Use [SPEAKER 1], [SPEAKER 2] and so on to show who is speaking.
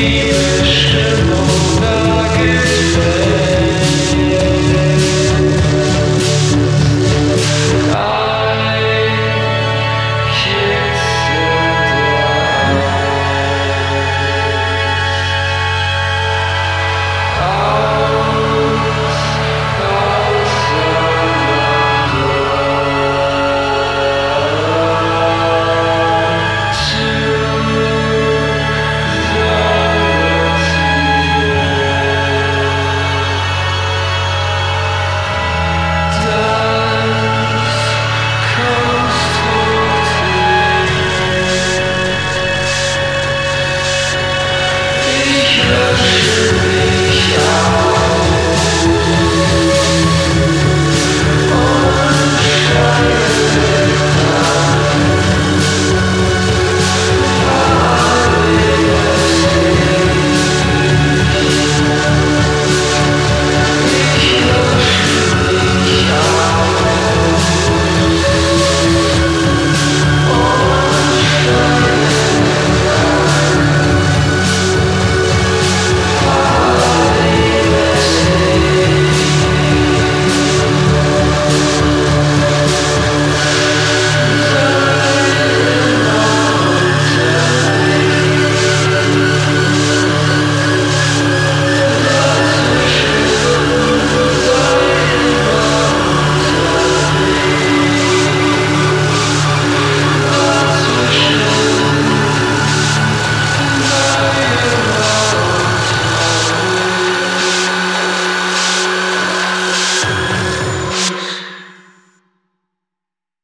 [SPEAKER 1] Die Bestimmung da